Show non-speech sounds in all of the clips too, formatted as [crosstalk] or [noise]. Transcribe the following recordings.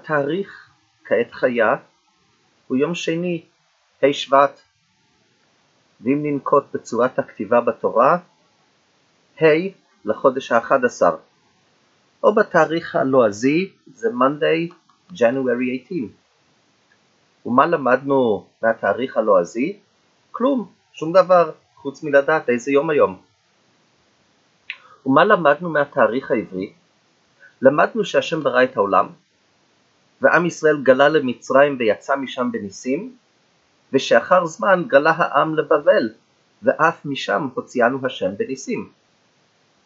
התאריך כעת חיה הוא יום שני, ה' שבט, ואם ננקוט בצורת הכתיבה בתורה, ה' לחודש האחד עשר, או בתאריך הלועזי זה Monday, January 18. ומה למדנו מהתאריך הלועזי? כלום, שום דבר, חוץ מלדעת איזה יום היום. ומה למדנו מהתאריך העברי? למדנו שהשם ברא את העולם, ועם ישראל גלה למצרים ויצא משם בניסים, ושאחר זמן גלה העם לבבל, ואף משם הוציאנו השם בניסים.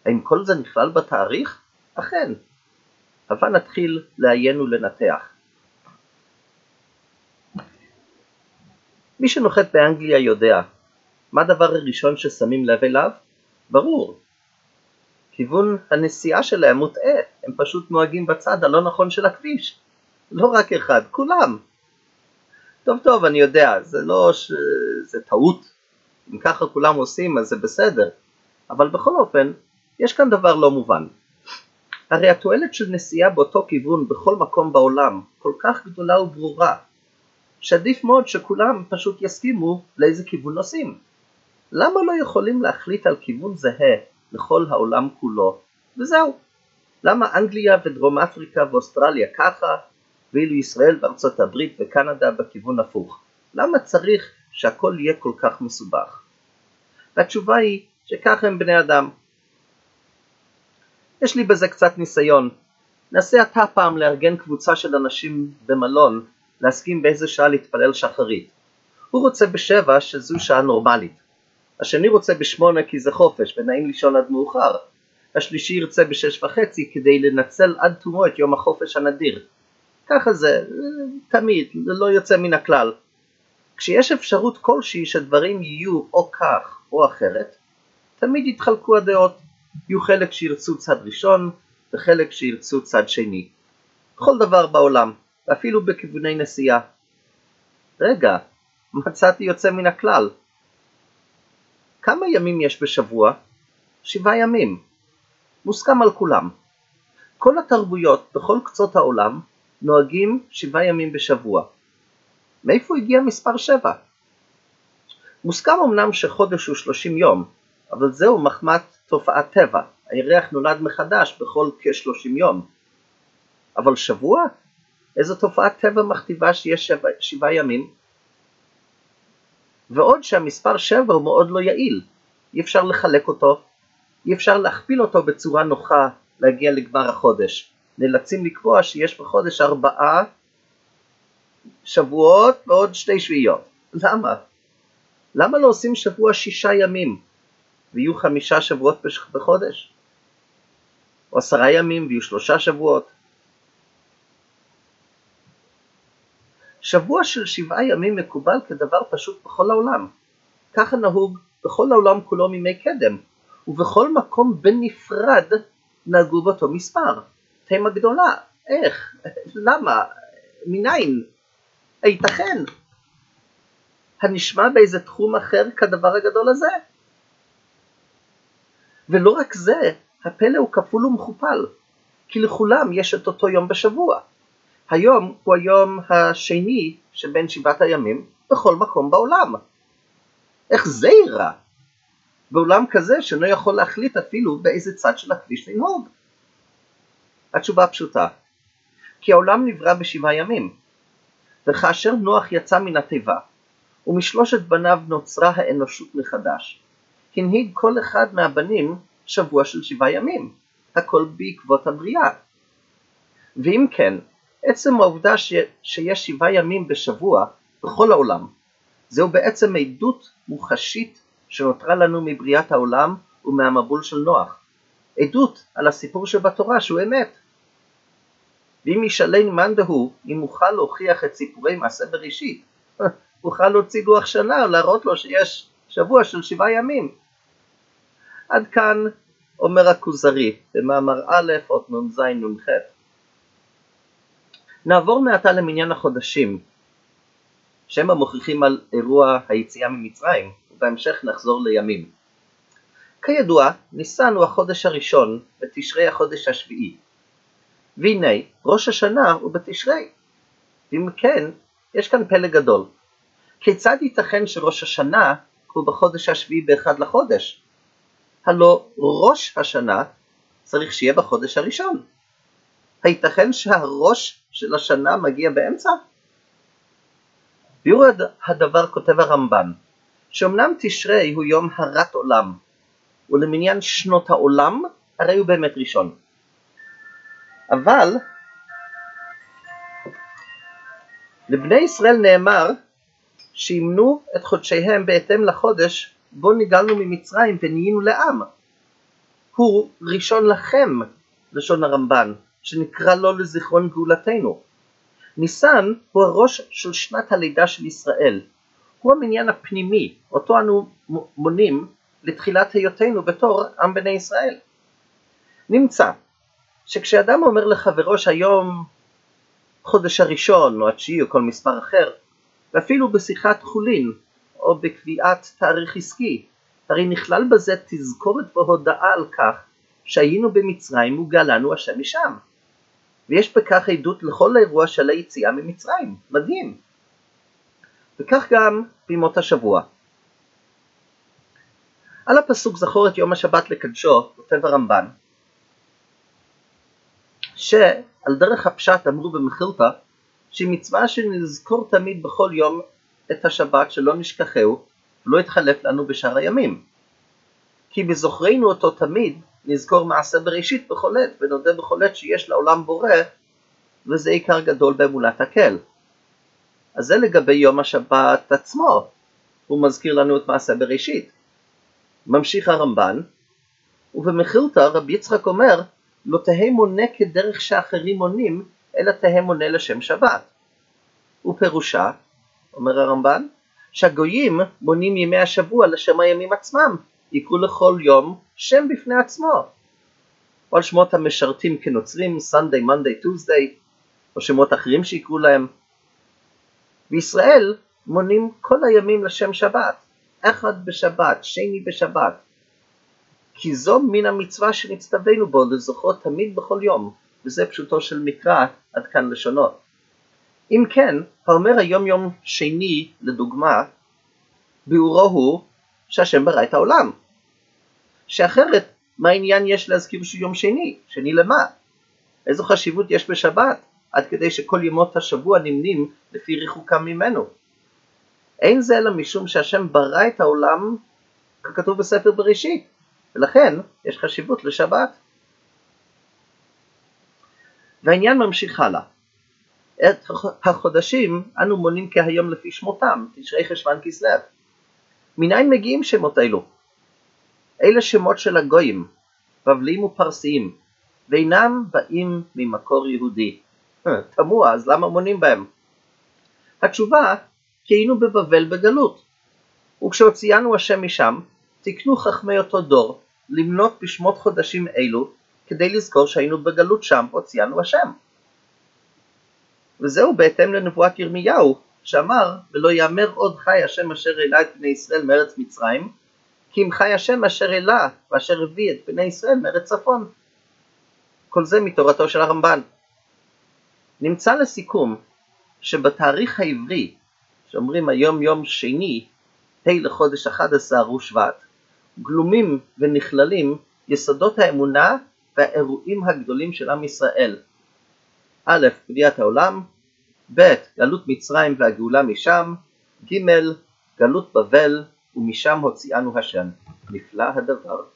האם כל זה נכלל בתאריך? אכן. אבל נתחיל לעיין ולנתח. מי שנוחת באנגליה יודע, מה הדבר הראשון ששמים לב אליו? ברור. כיוון הנסיעה שלהם מוטעה, הם פשוט נוהגים בצד הלא נכון של הכביש. לא רק אחד, כולם. טוב טוב, אני יודע, זה לא ש... זה טעות. אם ככה כולם עושים אז זה בסדר. אבל בכל אופן, יש כאן דבר לא מובן. הרי התועלת של נסיעה באותו כיוון בכל מקום בעולם כל כך גדולה וברורה, שעדיף מאוד שכולם פשוט יסכימו לאיזה כיוון נוסעים. למה לא יכולים להחליט על כיוון זהה לכל העולם כולו, וזהו. למה אנגליה ודרום אפריקה ואוסטרליה ככה, ואילו ישראל וארצות הברית וקנדה בכיוון הפוך? למה צריך שהכל יהיה כל כך מסובך? והתשובה היא שככה הם בני אדם. יש לי בזה קצת ניסיון. נסה אתה פעם לארגן קבוצה של אנשים במלון להסכים באיזה שעה להתפלל שחרית. הוא רוצה בשבע שזו שעה נורמלית. השני רוצה בשמונה כי זה חופש ונעים לישון עד מאוחר. השלישי ירצה בשש וחצי כדי לנצל עד תומו את יום החופש הנדיר. ככה זה, תמיד, זה לא יוצא מן הכלל. כשיש אפשרות כלשהי שדברים יהיו או כך או אחרת, תמיד יתחלקו הדעות. יהיו חלק שירצו צד ראשון וחלק שירצו צד שני. בכל דבר בעולם, ואפילו בכיווני נסיעה. רגע, מצאתי יוצא מן הכלל. כמה ימים יש בשבוע? שבעה ימים. מוסכם על כולם. כל התרבויות בכל קצות העולם נוהגים שבעה ימים בשבוע. מאיפה הגיע מספר שבע? מוסכם אמנם שחודש הוא שלושים יום, אבל זהו מחמת תופעת טבע, הירח נולד מחדש בכל כשלושים יום. אבל שבוע? איזו תופעת טבע מכתיבה שיש שבע, שבעה ימים? ועוד שהמספר שבע הוא מאוד לא יעיל, אי אפשר לחלק אותו, אי אפשר להכפיל אותו בצורה נוחה להגיע לגמר החודש. נאלצים לקבוע שיש בחודש ארבעה שבועות ועוד שתי שביעיות. למה? למה לא עושים שבוע שישה ימים ויהיו חמישה שבועות בחודש? או עשרה ימים ויהיו שלושה שבועות? שבוע של שבעה ימים מקובל כדבר פשוט בכל העולם. ככה נהוג בכל העולם כולו מימי קדם, ובכל מקום בנפרד נהגו באותו מספר. תמה גדולה, איך? למה? מניין? הייתכן? הנשמע באיזה תחום אחר כדבר הגדול הזה? ולא רק זה, הפלא הוא כפול ומכופל, כי לכולם יש את אותו יום בשבוע. היום הוא היום השני שבין שבעת הימים בכל מקום בעולם. איך זה ייראה? בעולם כזה שאינו יכול להחליט אפילו באיזה צד של הכביש לנהוג. התשובה פשוטה, כי העולם נברא בשבעה ימים, וכאשר נוח יצא מן התיבה, ומשלושת בניו נוצרה האנושות מחדש, הנהיג כל אחד מהבנים שבוע של שבעה ימים, הכל בעקבות הבריאה. ואם כן, עצם העובדה ש... שיש שבעה ימים בשבוע בכל העולם, זהו בעצם עדות מוחשית שנותרה לנו מבריאת העולם ומהמבול של נוח. עדות על הסיפור שבתורה שהוא אמת. ואם ישאלני מאן דהוא, אם אוכל להוכיח את סיפורי מעשה בראשית, [laughs] אוכל להוציא לוח שנה ולהראות לו שיש שבוע של שבעה ימים. עד כאן אומר הכוזרי במאמר א' אות נ"ז נ"ח. נעבור מעתה למניין החודשים, שהם המוכיחים על אירוע היציאה ממצרים, ובהמשך נחזור לימים. כידוע, ניסן הוא החודש הראשון ותשרי החודש השביעי. והנה ראש השנה הוא בתשרי. ואם כן, יש כאן פלא גדול. כיצד ייתכן שראש השנה הוא בחודש השביעי באחד לחודש? הלא ראש השנה צריך שיהיה בחודש הראשון. הייתכן שהראש של השנה מגיע באמצע? ביור הדבר כותב הרמב"ן, שאומנם תשרי הוא יום הרת עולם, ולמניין שנות העולם הרי הוא באמת ראשון. אבל לבני ישראל נאמר שימנו את חודשיהם בהתאם לחודש בו נגאלנו ממצרים ונהיינו לעם. הוא ראשון לכם, לשון הרמב"ן, שנקרא לו לזיכרון גאולתנו. ניסן הוא הראש של שנת הלידה של ישראל. הוא המניין הפנימי, אותו אנו מונים לתחילת היותנו בתור עם בני ישראל. נמצא שכשאדם אומר לחברו שהיום חודש הראשון או התשיעי או כל מספר אחר, ואפילו בשיחת חולין או בקביעת תאריך עסקי, הרי נכלל בזה תזכורת והודעה על כך שהיינו במצרים וגאלנו השם משם. ויש בכך עדות לכל האירוע של היציאה ממצרים, מדהים. וכך גם בימות השבוע. על הפסוק זכור את יום השבת לקדשו, כותב הרמב"ן, שעל דרך הפשט אמרו במחילתא, שהיא מצווה שנזכור תמיד בכל יום את השבת שלא נשכחהו ולא יתחלף לנו בשאר הימים. כי בזוכרנו אותו תמיד נזכור מעשה בראשית בכל עת ונודה בכל עת שיש לעולם בורא וזה עיקר גדול באמונת הקל. אז זה לגבי יום השבת עצמו, הוא מזכיר לנו את מעשה בראשית. ממשיך הרמב"ן, ובמחילתא רבי יצחק אומר, לא תהא מונה כדרך שאחרים מונים, אלא תהא מונה לשם שבת. ופירושה, אומר הרמב"ן, שהגויים מונים ימי השבוע לשם הימים עצמם, יקראו לכל יום שם בפני עצמו. או על שמות המשרתים כנוצרים, Sunday, Monday, Tuesday, או שמות אחרים שיקראו להם. בישראל מונים כל הימים לשם שבת, אחד בשבת, שני בשבת. כי זו מן המצווה שנצטווינו בו לזוכרות תמיד בכל יום, וזה פשוטו של מקרא, עד כאן לשונות. אם כן, האומר היום יום שני, לדוגמה, ביאורו הוא שהשם ברא את העולם. שאחרת, מה העניין יש להזכיר שהוא יום שני? שני למה? איזו חשיבות יש בשבת? עד כדי שכל ימות השבוע נמנים לפי ריחוקם ממנו. אין זה אלא משום שהשם ברא את העולם ככתוב בספר בראשית, ולכן יש חשיבות לשבת. והעניין ממשיך הלאה. את החודשים אנו מונים כהיום לפי שמותם, תשרי חשוון כסלו. מניין מגיעים שמות אלו? אלה שמות של הגויים, בבלים ופרסיים, ואינם באים ממקור יהודי. תמוה, אז למה מונים בהם? התשובה, כי היינו בבבל בגלות. וכשהוציאנו השם משם, תקנו חכמי אותו דור למנות בשמות חודשים אלו, כדי לזכור שהיינו בגלות שם, הוציאנו השם. וזהו בהתאם לנבואת ירמיהו, שאמר, ולא יאמר עוד חי השם אשר העלה את בני ישראל מארץ מצרים, כי אם חי השם אשר העלה ואשר הביא את בני ישראל מארץ צפון. כל זה מתורתו של הרמב"ן. נמצא לסיכום שבתאריך העברי, שאומרים היום יום שני, ה' לחודש 11 הוא שבט, גלומים ונכללים יסודות האמונה והאירועים הגדולים של עם ישראל. א', בריאת העולם, ב', גלות מצרים והגאולה משם, ג', גלות בבל ומשם הוציאנו השם. נפלא הדבר.